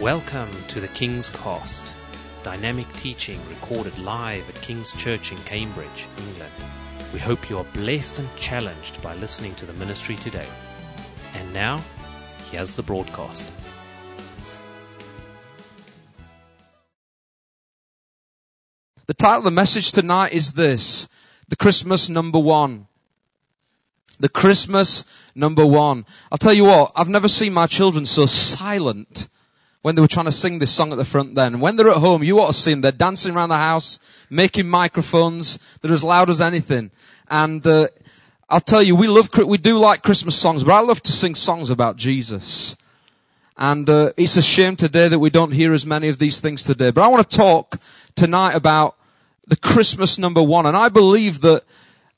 Welcome to the King's Cast, dynamic teaching recorded live at King's Church in Cambridge, England. We hope you are blessed and challenged by listening to the ministry today. And now, here's the broadcast. The title of the message tonight is this The Christmas Number One. The Christmas Number One. I'll tell you what, I've never seen my children so silent when they were trying to sing this song at the front then. When they're at home, you ought to see them. They're dancing around the house, making microphones. They're as loud as anything. And, uh, I'll tell you, we love, we do like Christmas songs, but I love to sing songs about Jesus. And uh, it's a shame today that we don't hear as many of these things today. But I want to talk tonight about the Christmas number one. And I believe that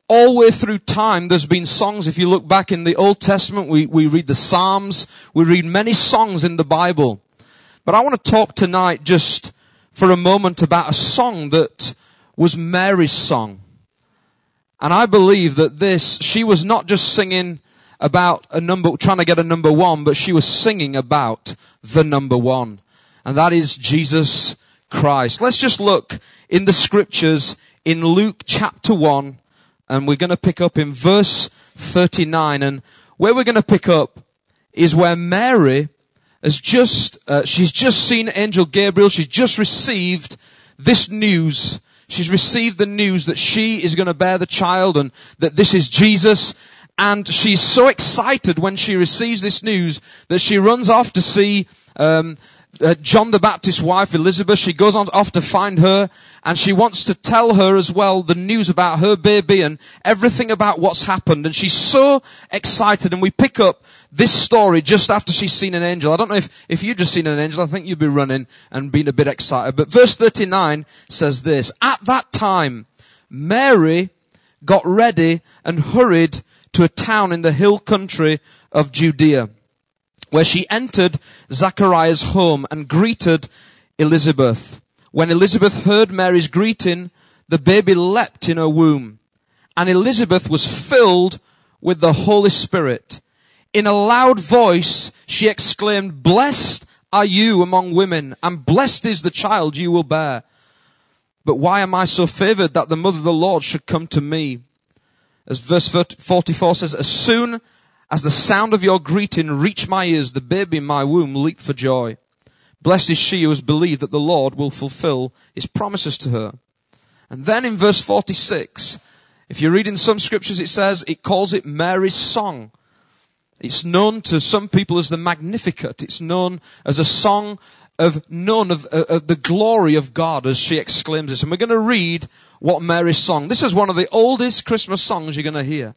all the way through time, there's been songs. If you look back in the Old Testament, we, we read the Psalms, we read many songs in the Bible. But I want to talk tonight just for a moment about a song that was Mary's song. And I believe that this, she was not just singing about a number, trying to get a number one, but she was singing about the number one. And that is Jesus Christ. Let's just look in the scriptures in Luke chapter 1, and we're going to pick up in verse 39. And where we're going to pick up is where Mary has just, uh, she's just seen Angel Gabriel. She's just received this news. She's received the news that she is going to bear the child and that this is Jesus. And she's so excited when she receives this news that she runs off to see, um, uh, John the Baptist's wife, Elizabeth, she goes on off to find her and she wants to tell her as well the news about her baby and everything about what's happened. And she's so excited and we pick up this story just after she's seen an angel. I don't know if, if you'd just seen an angel, I think you'd be running and being a bit excited. But verse 39 says this, At that time, Mary got ready and hurried to a town in the hill country of Judea where she entered Zachariah's home and greeted Elizabeth. When Elizabeth heard Mary's greeting, the baby leapt in her womb, and Elizabeth was filled with the Holy Spirit. In a loud voice, she exclaimed, Blessed are you among women, and blessed is the child you will bear. But why am I so favored that the mother of the Lord should come to me? As verse 44 says, as soon as the sound of your greeting reached my ears, the baby in my womb leaped for joy. Blessed is she who has believed that the Lord will fulfill his promises to her. And then in verse 46, if you read in some scriptures, it says, it calls it Mary's song. It's known to some people as the Magnificat. It's known as a song of none of, uh, of, the glory of God as she exclaims this. And we're going to read what Mary's song. This is one of the oldest Christmas songs you're going to hear.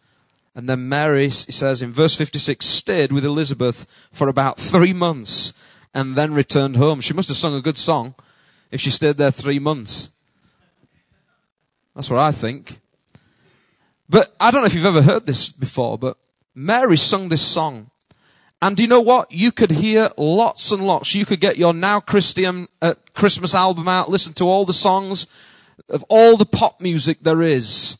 And then Mary, he says in verse 56, stayed with Elizabeth for about three months and then returned home. She must have sung a good song if she stayed there three months. That's what I think. But I don't know if you've ever heard this before, but Mary sung this song. And do you know what? You could hear lots and lots. You could get your Now Christian uh, Christmas album out, listen to all the songs of all the pop music there is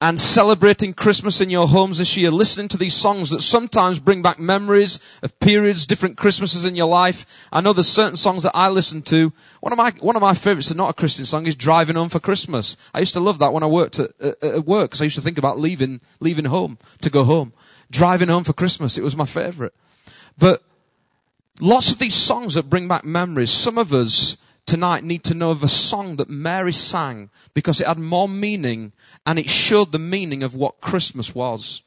and celebrating Christmas in your homes this year, listening to these songs that sometimes bring back memories of periods, different Christmases in your life. I know there's certain songs that I listen to. One of my, one of my favorites, not a Christian song, is Driving Home for Christmas. I used to love that when I worked at, at work, because I used to think about leaving, leaving home to go home. Driving Home for Christmas, it was my favorite. But Lots of these songs that bring back memories. Some of us tonight need to know of a song that Mary sang because it had more meaning and it showed the meaning of what Christmas was.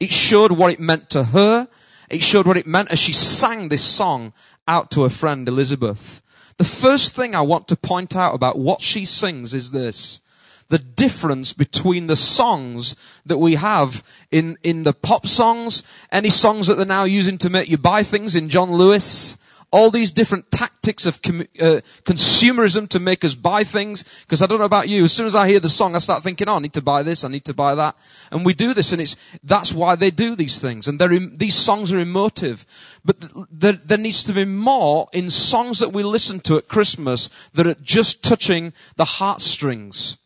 It showed what it meant to her. It showed what it meant as she sang this song out to her friend Elizabeth. The first thing I want to point out about what she sings is this. The difference between the songs that we have in, in the pop songs, any songs that they're now using to make you buy things in John Lewis, all these different tactics of com- uh, consumerism to make us buy things. Because I don't know about you, as soon as I hear the song, I start thinking, oh, I need to buy this, I need to buy that. And we do this, and it's, that's why they do these things. And em- these songs are emotive. But th- there, there needs to be more in songs that we listen to at Christmas that are just touching the heartstrings.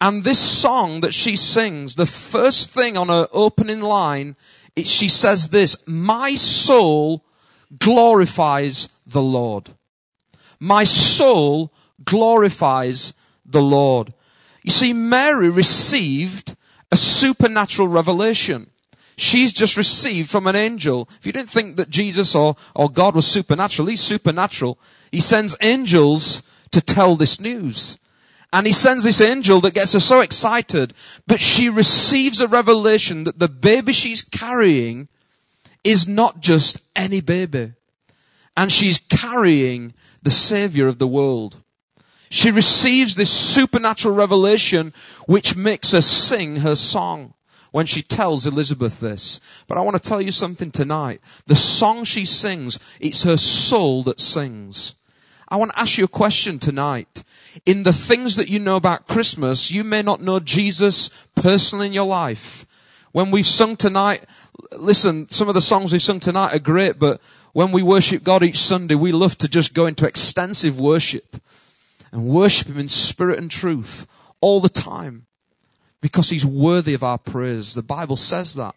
And this song that she sings, the first thing on her opening line, it, she says this, my soul glorifies the Lord. My soul glorifies the Lord. You see, Mary received a supernatural revelation. She's just received from an angel. If you didn't think that Jesus or, or God was supernatural, he's supernatural. He sends angels to tell this news. And he sends this angel that gets her so excited, but she receives a revelation that the baby she's carrying is not just any baby. And she's carrying the savior of the world. She receives this supernatural revelation which makes her sing her song when she tells Elizabeth this. But I want to tell you something tonight. The song she sings, it's her soul that sings. I want to ask you a question tonight. In the things that you know about Christmas, you may not know Jesus personally in your life. When we sung tonight, listen, some of the songs we sung tonight are great, but when we worship God each Sunday, we love to just go into extensive worship and worship Him in spirit and truth all the time because He's worthy of our praise. The Bible says that.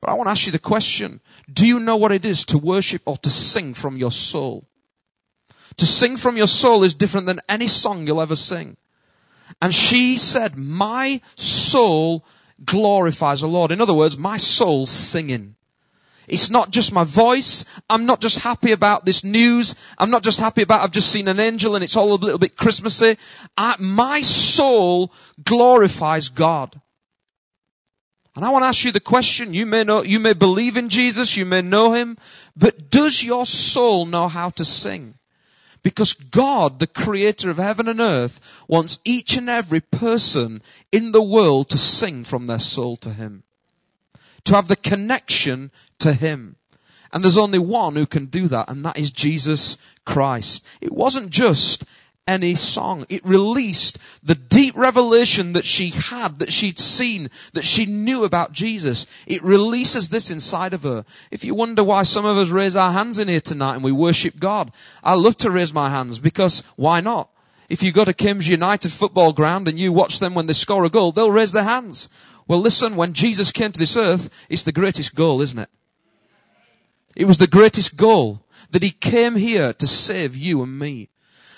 But I want to ask you the question, do you know what it is to worship or to sing from your soul? To sing from your soul is different than any song you'll ever sing. And she said, my soul glorifies the Lord. In other words, my soul's singing. It's not just my voice. I'm not just happy about this news. I'm not just happy about I've just seen an angel and it's all a little bit Christmassy. I, my soul glorifies God. And I want to ask you the question, you may know, you may believe in Jesus, you may know Him, but does your soul know how to sing? Because God, the creator of heaven and earth, wants each and every person in the world to sing from their soul to Him. To have the connection to Him. And there's only one who can do that, and that is Jesus Christ. It wasn't just any song. It released the deep revelation that she had, that she'd seen, that she knew about Jesus. It releases this inside of her. If you wonder why some of us raise our hands in here tonight and we worship God, I love to raise my hands because why not? If you go to Kim's United football ground and you watch them when they score a goal, they'll raise their hands. Well listen, when Jesus came to this earth, it's the greatest goal, isn't it? It was the greatest goal that he came here to save you and me.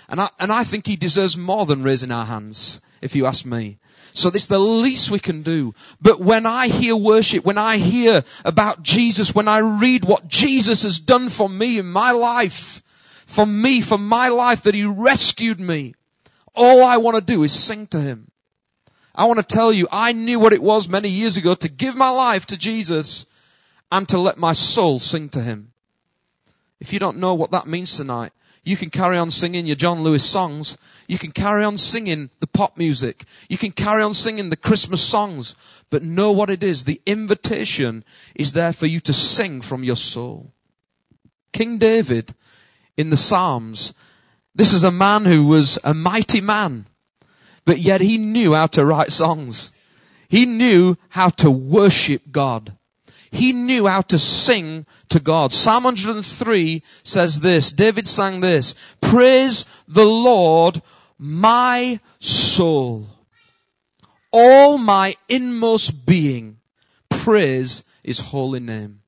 And I, and I think he deserves more than raising our hands, if you ask me. So it's the least we can do. But when I hear worship, when I hear about Jesus, when I read what Jesus has done for me in my life, for me, for my life, that he rescued me, all I want to do is sing to him. I want to tell you, I knew what it was many years ago to give my life to Jesus and to let my soul sing to him. If you don't know what that means tonight, you can carry on singing your John Lewis songs. You can carry on singing the pop music. You can carry on singing the Christmas songs. But know what it is. The invitation is there for you to sing from your soul. King David in the Psalms, this is a man who was a mighty man, but yet he knew how to write songs. He knew how to worship God. He knew how to sing to God. Psalm 103 says this, David sang this, praise the Lord, my soul. All my inmost being, praise his holy name.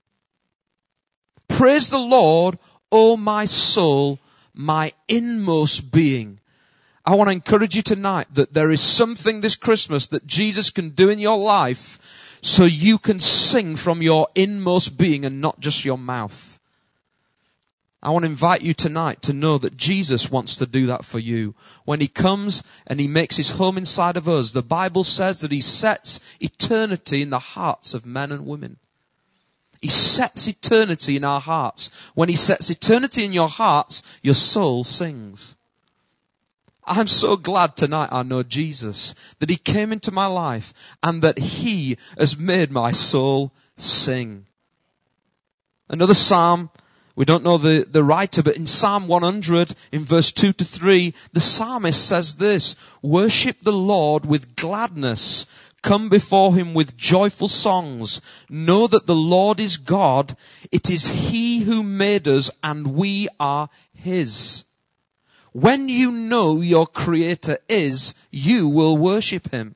Praise the Lord, O my soul, my inmost being. I want to encourage you tonight that there is something this Christmas that Jesus can do in your life so you can sing from your inmost being and not just your mouth. I want to invite you tonight to know that Jesus wants to do that for you. When He comes and He makes His home inside of us, the Bible says that He sets eternity in the hearts of men and women. He sets eternity in our hearts. When He sets eternity in your hearts, your soul sings. I'm so glad tonight I know Jesus, that He came into my life and that He has made my soul sing. Another psalm we don't know the, the writer, but in Psalm 100, in verse 2 to 3, the psalmist says this, Worship the Lord with gladness. Come before him with joyful songs. Know that the Lord is God. It is he who made us and we are his. When you know your creator is, you will worship him.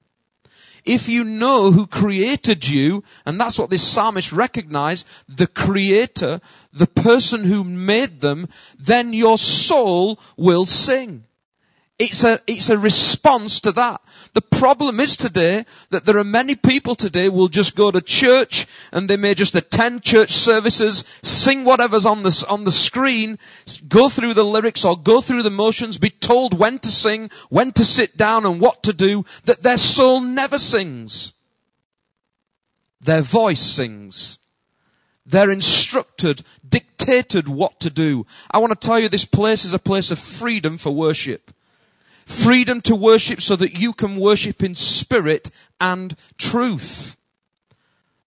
If you know who created you, and that's what this psalmist recognized, the creator, the person who made them, then your soul will sing. It's a, it's a response to that. The problem is today that there are many people today will just go to church and they may just attend church services, sing whatever's on the, on the screen, go through the lyrics or go through the motions, be told when to sing, when to sit down and what to do, that their soul never sings. Their voice sings. They're instructed, dictated what to do. I want to tell you this place is a place of freedom for worship. Freedom to worship so that you can worship in spirit and truth.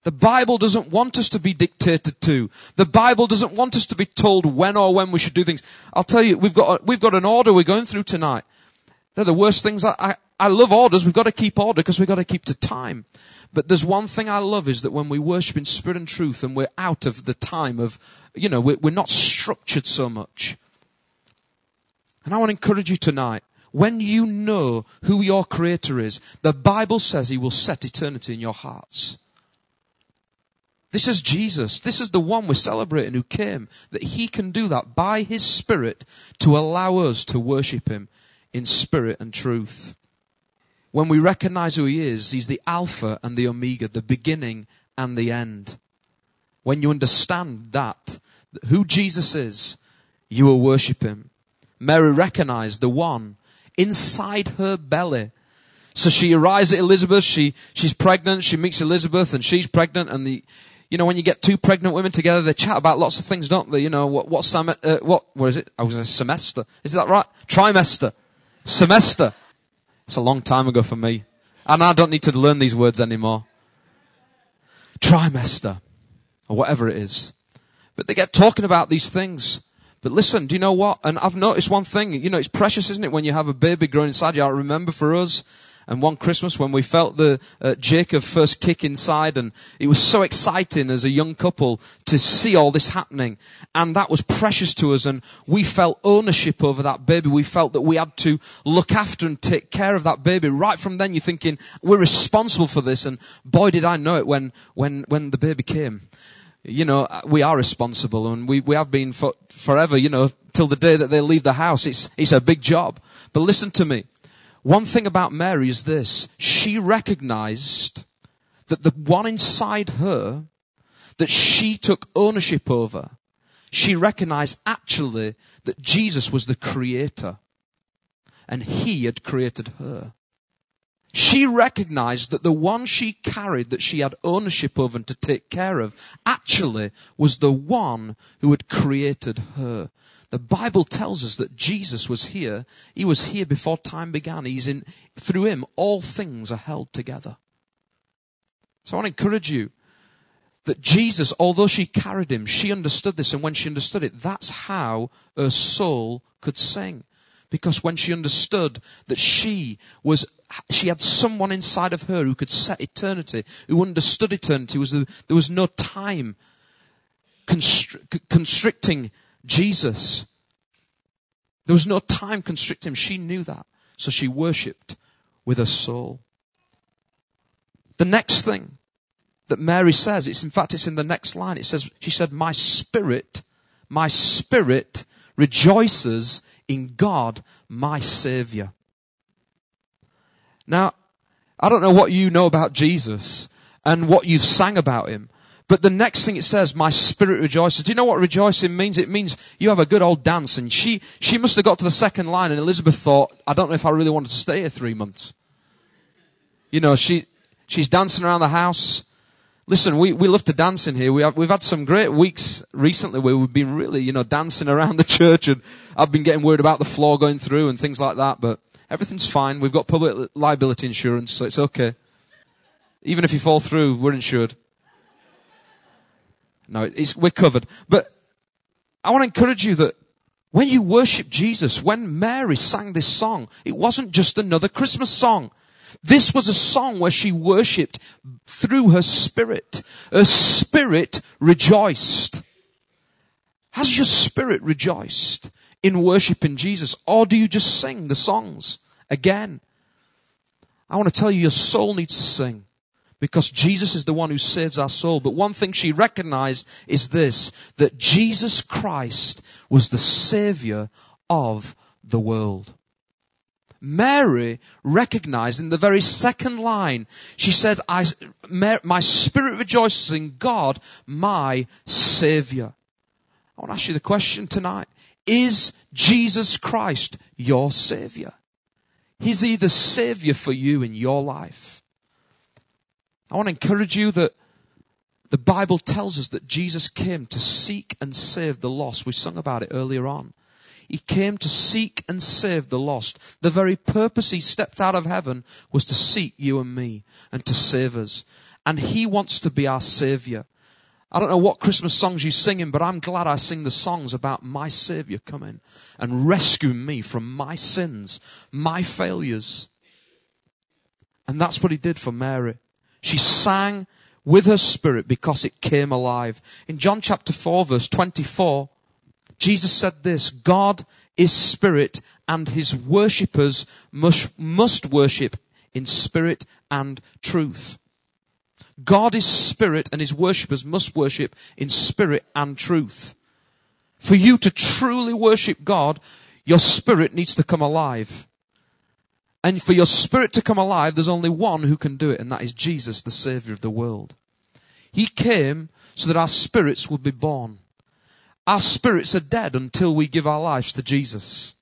The Bible doesn't want us to be dictated to. The Bible doesn't want us to be told when or when we should do things. I'll tell you, we've got, we've got an order we're going through tonight. They're the worst things. I, I, I love orders. We've got to keep order because we've got to keep to time. But there's one thing I love is that when we worship in spirit and truth and we're out of the time of, you know, we're, we're not structured so much. And I want to encourage you tonight when you know who your creator is, the Bible says he will set eternity in your hearts. This is Jesus. This is the one we're celebrating who came, that he can do that by his spirit to allow us to worship him in spirit and truth. When we recognize who he is, he's the Alpha and the Omega, the beginning and the end. When you understand that, who Jesus is, you will worship him. Mary recognized the one inside her belly. So she arrives at Elizabeth, she, she's pregnant, she meets Elizabeth and she's pregnant and the, you know, when you get two pregnant women together, they chat about lots of things, don't they? You know, what, what, sem- uh, what, what is it? I was in a semester. Is that right? Trimester. Semester. It's a long time ago for me. And I don't need to learn these words anymore. Trimester. Or whatever it is. But they get talking about these things. But listen, do you know what? And I've noticed one thing. You know, it's precious, isn't it, when you have a baby growing inside you? I remember for us, and one Christmas when we felt the uh, Jacob first kick inside, and it was so exciting as a young couple to see all this happening, and that was precious to us, and we felt ownership over that baby. We felt that we had to look after and take care of that baby. Right from then, you're thinking we're responsible for this, and boy, did I know it when when when the baby came you know, uh, we are responsible and we, we have been for, forever, you know, till the day that they leave the house. It's, it's a big job. But listen to me. One thing about Mary is this. She recognized that the one inside her that she took ownership over, she recognized actually that Jesus was the creator and he had created her. She recognized that the one she carried that she had ownership of and to take care of actually was the one who had created her. The Bible tells us that Jesus was here. He was here before time began. He's in, through him, all things are held together. So I want to encourage you that Jesus, although she carried him, she understood this. And when she understood it, that's how her soul could sing. Because when she understood that she was, she had someone inside of her who could set eternity, who understood eternity, was the, there was no time constri- constricting Jesus. There was no time constricting him. She knew that. So she worshipped with her soul. The next thing that Mary says, it's in fact, it's in the next line. It says, she said, my spirit, my spirit rejoices in God, my Savior. Now, I don't know what you know about Jesus and what you've sang about him, But the next thing it says, my spirit rejoices. Do you know what rejoicing means? It means you have a good old dance. And she, she must have got to the second line and Elizabeth thought, I don't know if I really wanted to stay here three months. You know, she, she's dancing around the house. Listen, we, we love to dance in here. We have, we've had some great weeks recently where we've been really, you know, dancing around the church and I've been getting worried about the floor going through and things like that, but everything's fine. We've got public liability insurance, so it's okay. Even if you fall through, we're insured. No, we're covered. But I want to encourage you that when you worship Jesus, when Mary sang this song, it wasn't just another Christmas song. This was a song where she worshipped through her spirit. Her spirit rejoiced. Has your spirit rejoiced in worshiping Jesus? Or do you just sing the songs again? I want to tell you, your soul needs to sing because Jesus is the one who saves our soul. But one thing she recognized is this, that Jesus Christ was the savior of the world. Mary recognized in the very second line, she said, I, my spirit rejoices in God, my savior. I want to ask you the question tonight. Is Jesus Christ your savior? Is he the savior for you in your life? I want to encourage you that the Bible tells us that Jesus came to seek and save the lost. We sung about it earlier on. He came to seek and save the lost. The very purpose he stepped out of heaven was to seek you and me and to save us. And he wants to be our savior. I don't know what Christmas songs you're singing, but I'm glad I sing the songs about my savior coming and rescuing me from my sins, my failures. And that's what he did for Mary. She sang with her spirit because it came alive. In John chapter 4 verse 24, Jesus said this, God is spirit and his worshippers must, must worship in spirit and truth. God is spirit and his worshippers must worship in spirit and truth. For you to truly worship God, your spirit needs to come alive. And for your spirit to come alive, there's only one who can do it, and that is Jesus, the Savior of the world. He came so that our spirits would be born. Our spirits are dead until we give our lives to Jesus.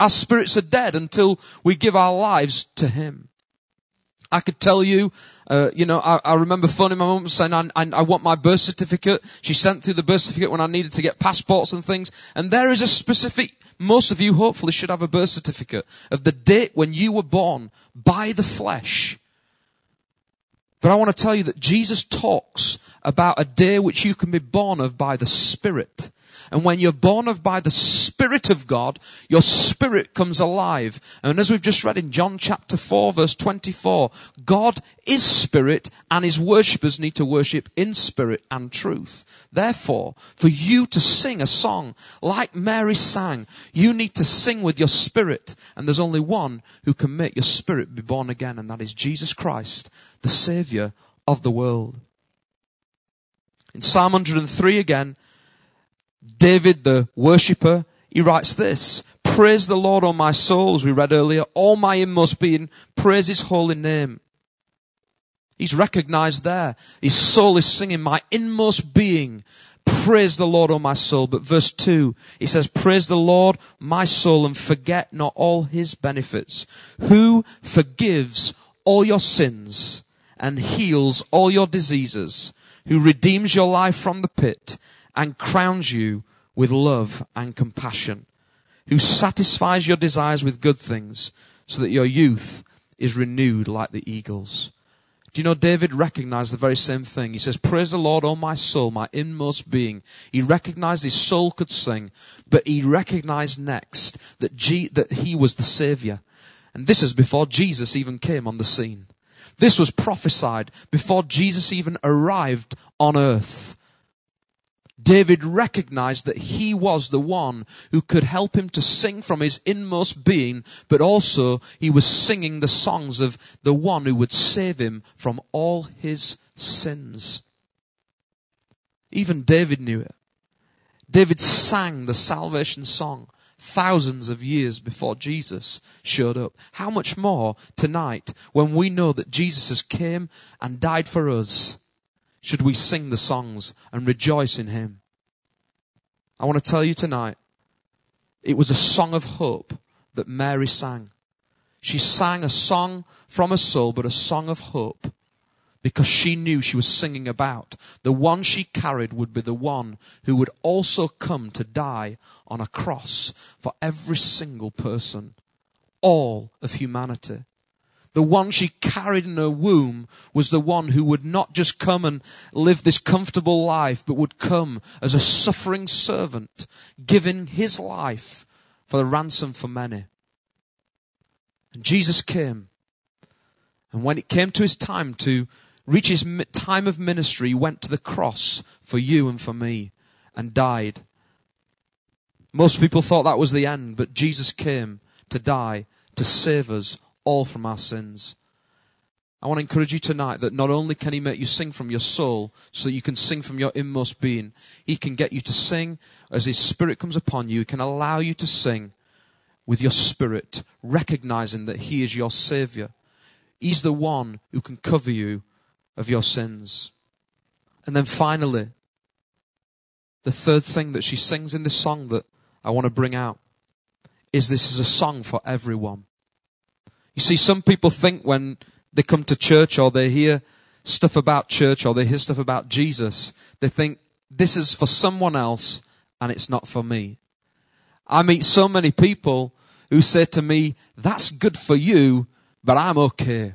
Our spirits are dead until we give our lives to Him. I could tell you, uh, you know, I, I, remember phoning my mum saying, I, I, I, want my birth certificate. She sent through the birth certificate when I needed to get passports and things. And there is a specific most of you hopefully should have a birth certificate of the date when you were born by the flesh. But I want to tell you that Jesus talks about a day which you can be born of by the Spirit. And when you're born of by the Spirit of God, your spirit comes alive. And as we've just read in John chapter 4 verse 24, God is spirit and his worshippers need to worship in spirit and truth. Therefore, for you to sing a song like Mary sang, you need to sing with your spirit. And there's only one who can make your spirit be born again, and that is Jesus Christ, the Savior of the world. In Psalm 103 again, David, the worshipper, he writes this, Praise the Lord, O my soul, as we read earlier, all my inmost being, praise his holy name. He's recognized there. His soul is singing, my inmost being, praise the Lord, O my soul. But verse 2, he says, Praise the Lord, my soul, and forget not all his benefits. Who forgives all your sins and heals all your diseases, who redeems your life from the pit and crowns you with love and compassion, who satisfies your desires with good things so that your youth is renewed like the eagles. Do you know David recognized the very same thing? He says, Praise the Lord, O my soul, my inmost being. He recognized his soul could sing, but he recognized next that, G- that he was the Savior. And this is before Jesus even came on the scene. This was prophesied before Jesus even arrived on earth. David recognized that he was the one who could help him to sing from his inmost being, but also he was singing the songs of the one who would save him from all his sins. Even David knew it. David sang the salvation song thousands of years before Jesus showed up. How much more tonight when we know that Jesus has came and died for us should we sing the songs and rejoice in Him. I want to tell you tonight, it was a song of hope that Mary sang. She sang a song from her soul, but a song of hope because she knew she was singing about the one she carried would be the one who would also come to die on a cross for every single person, all of humanity. The one she carried in her womb was the one who would not just come and live this comfortable life, but would come as a suffering servant, giving his life for the ransom for many. And Jesus came. And when it came to his time to reach his time of ministry, he went to the cross for you and for me and died. Most people thought that was the end, but Jesus came to die to save us all from our sins. I want to encourage you tonight that not only can He make you sing from your soul so that you can sing from your inmost being, He can get you to sing as His Spirit comes upon you. He can allow you to sing with your spirit, recognizing that He is your Savior. He's the one who can cover you of your sins. And then finally, the third thing that she sings in this song that I want to bring out is this is a song for everyone. You see, some people think when they come to church or they hear stuff about church or they hear stuff about Jesus, they think this is for someone else and it's not for me. I meet so many people who say to me, that's good for you, but I'm okay.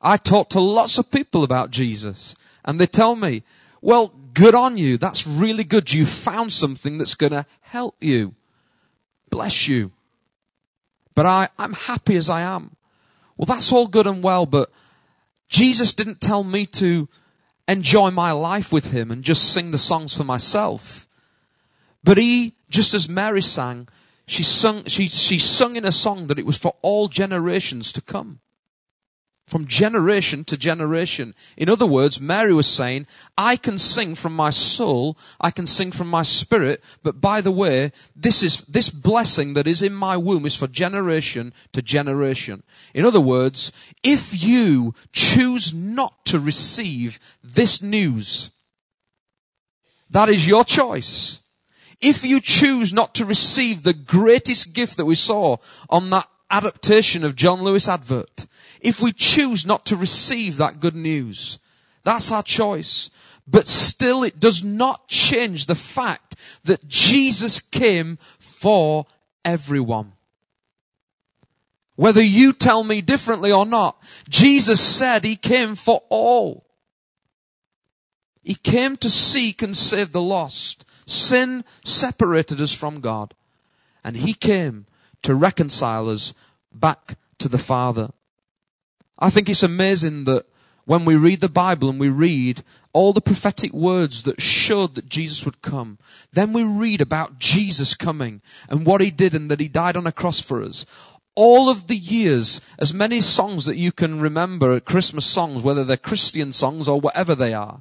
I talk to lots of people about Jesus and they tell me, well, good on you. That's really good. You found something that's going to help you. Bless you. But I, I'm happy as I am. Well, that's all good and well, but Jesus didn't tell me to enjoy my life with him and just sing the songs for myself. But he, just as Mary sang, she sung, she, she sung in a song that it was for all generations to come from generation to generation. In other words, Mary was saying, I can sing from my soul, I can sing from my spirit, but by the way, this is, this blessing that is in my womb is for generation to generation. In other words, if you choose not to receive this news, that is your choice. If you choose not to receive the greatest gift that we saw on that adaptation of John Lewis advert, if we choose not to receive that good news. That's our choice. But still it does not change the fact that Jesus came for everyone. Whether you tell me differently or not, Jesus said he came for all. He came to seek and save the lost. Sin separated us from God. And he came to reconcile us back to the Father. I think it's amazing that when we read the Bible and we read all the prophetic words that showed that Jesus would come, then we read about Jesus coming and what he did and that he died on a cross for us. All of the years, as many songs that you can remember, at Christmas songs, whether they're Christian songs or whatever they are,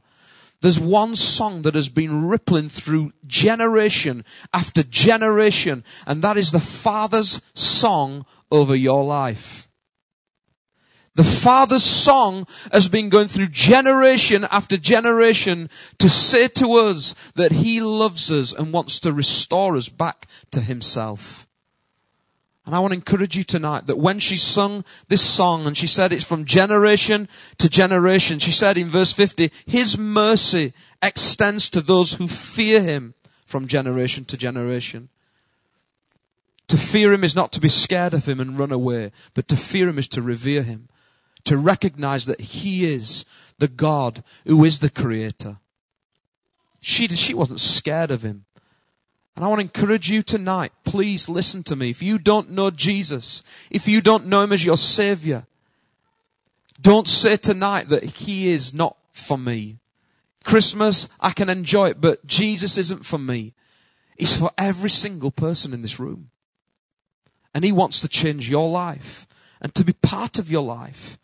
there's one song that has been rippling through generation after generation, and that is the Father's song over your life. The Father's song has been going through generation after generation to say to us that He loves us and wants to restore us back to Himself. And I want to encourage you tonight that when she sung this song and she said it's from generation to generation, she said in verse 50, His mercy extends to those who fear Him from generation to generation. To fear Him is not to be scared of Him and run away, but to fear Him is to revere Him to recognize that He is the God who is the Creator. She, she wasn't scared of Him. And I want to encourage you tonight, please listen to me. If you don't know Jesus, if you don't know Him as your Savior, don't say tonight that He is not for me. Christmas, I can enjoy it, but Jesus isn't for me. He's for every single person in this room. And He wants to change your life and to be part of your life.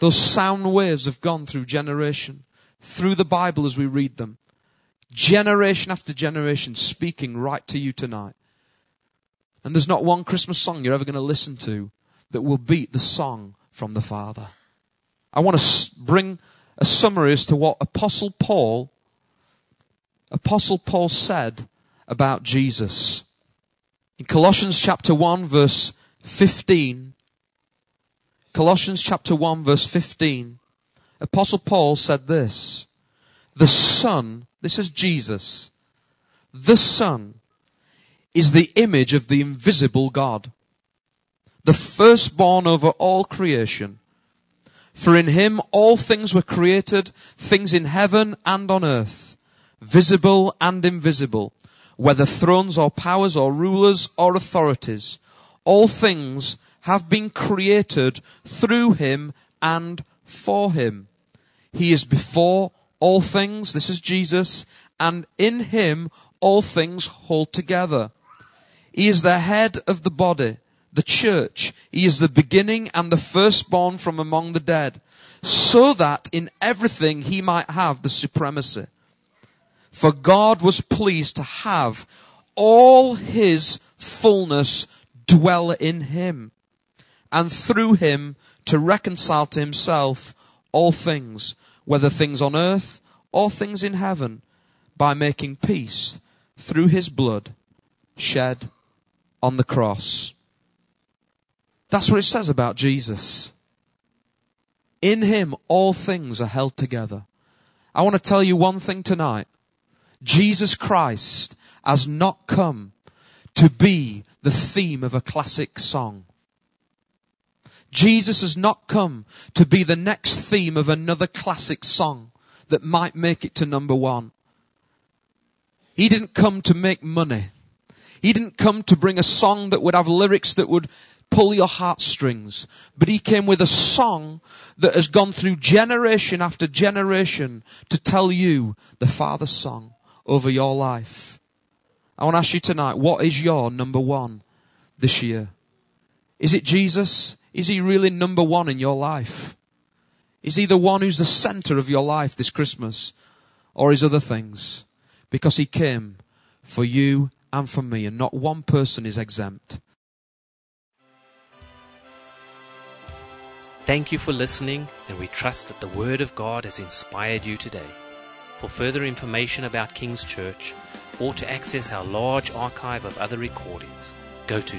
Those sound waves have gone through generation, through the Bible as we read them. Generation after generation speaking right to you tonight. And there's not one Christmas song you're ever going to listen to that will beat the song from the Father. I want to bring a summary as to what Apostle Paul, Apostle Paul said about Jesus. In Colossians chapter 1 verse 15, Colossians chapter 1 verse 15, Apostle Paul said this, the Son, this is Jesus, the Son is the image of the invisible God, the firstborn over all creation. For in him all things were created, things in heaven and on earth, visible and invisible, whether thrones or powers or rulers or authorities. All things have been created through him and for him. He is before all things, this is Jesus, and in him all things hold together. He is the head of the body, the church. He is the beginning and the firstborn from among the dead, so that in everything he might have the supremacy. For God was pleased to have all his fullness dwell in him, and through him to reconcile to himself all things, whether things on earth or things in heaven, by making peace through his blood shed on the cross. That's what it says about Jesus. In him, all things are held together. I want to tell you one thing tonight. Jesus Christ has not come to be the theme of a classic song. Jesus has not come to be the next theme of another classic song that might make it to number one. He didn't come to make money. He didn't come to bring a song that would have lyrics that would pull your heartstrings. But he came with a song that has gone through generation after generation to tell you the Father's song over your life. I want to ask you tonight, what is your number one this year? Is it Jesus? Is he really number one in your life? Is he the one who's the center of your life this Christmas? Or is other things? Because he came for you and for me, and not one person is exempt. Thank you for listening, and we trust that the Word of God has inspired you today. For further information about King's Church, or to access our large archive of other recordings, go to